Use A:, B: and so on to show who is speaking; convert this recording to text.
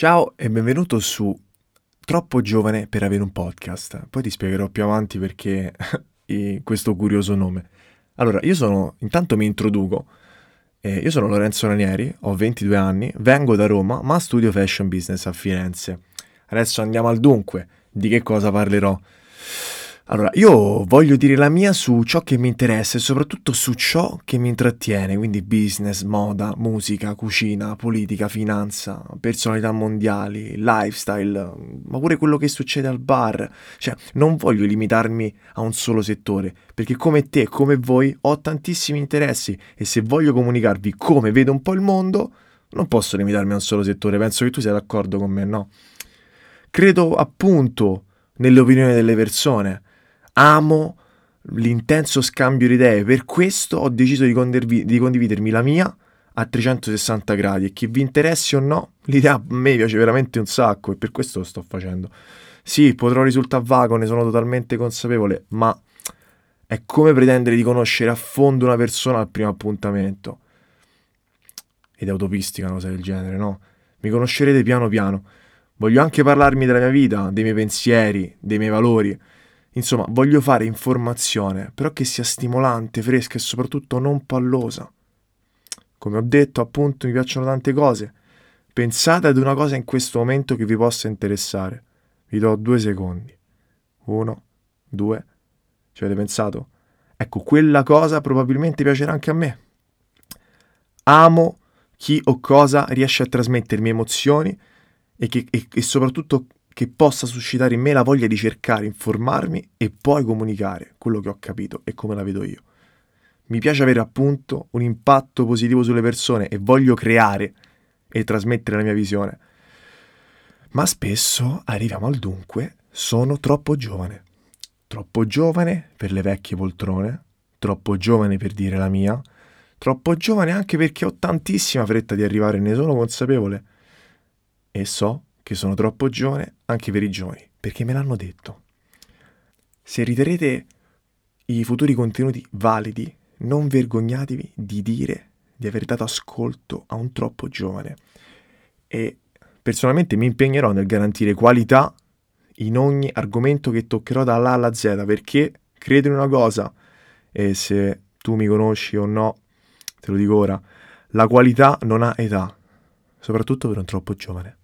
A: Ciao e benvenuto su Troppo giovane per avere un podcast. Poi ti spiegherò più avanti perché questo curioso nome. Allora, io sono, intanto mi introduco. Eh, io sono Lorenzo Ranieri, ho 22 anni, vengo da Roma, ma studio fashion business a Firenze. Adesso andiamo al dunque, di che cosa parlerò? Allora, io voglio dire la mia su ciò che mi interessa e soprattutto su ciò che mi intrattiene, quindi business, moda, musica, cucina, politica, finanza, personalità mondiali, lifestyle, ma pure quello che succede al bar. Cioè, non voglio limitarmi a un solo settore, perché come te, come voi, ho tantissimi interessi e se voglio comunicarvi come vedo un po' il mondo, non posso limitarmi a un solo settore. Penso che tu sia d'accordo con me, no? Credo appunto nelle opinioni delle persone amo l'intenso scambio di idee, per questo ho deciso di, condiv- di, condividermi la mia a 360 gradi e che vi interessi o no, l'idea a me piace veramente un sacco e per questo lo sto facendo. Sì, potrò risultare vago, ne sono totalmente consapevole, ma è come pretendere di conoscere a fondo una persona al primo appuntamento. Ed è utopistica una cosa del genere, no? Mi conoscerete piano piano. Voglio anche parlarmi della mia vita, dei miei pensieri, dei miei valori Insomma, voglio fare informazione, però che sia stimolante, fresca e soprattutto non pallosa. Come ho detto, appunto, mi piacciono tante cose. Pensate ad una cosa in questo momento che vi possa interessare. Vi do due secondi. Uno, due. Ci avete pensato? Ecco, quella cosa probabilmente piacerà anche a me. Amo chi o cosa riesce a trasmettermi emozioni e, che, e, e soprattutto che possa suscitare in me la voglia di cercare, informarmi e poi comunicare quello che ho capito e come la vedo io. Mi piace avere appunto un impatto positivo sulle persone e voglio creare e trasmettere la mia visione. Ma spesso arriviamo al dunque, sono troppo giovane. Troppo giovane per le vecchie poltrone, troppo giovane per dire la mia, troppo giovane anche perché ho tantissima fretta di arrivare, ne sono consapevole. E so che sono troppo giovane anche per i giovani, perché me l'hanno detto. Se riterrete i futuri contenuti validi, non vergognatevi di dire di aver dato ascolto a un troppo giovane. E personalmente mi impegnerò nel garantire qualità in ogni argomento che toccherò dalla alla Z, perché credo in una cosa, e se tu mi conosci o no, te lo dico ora, la qualità non ha età, soprattutto per un troppo giovane.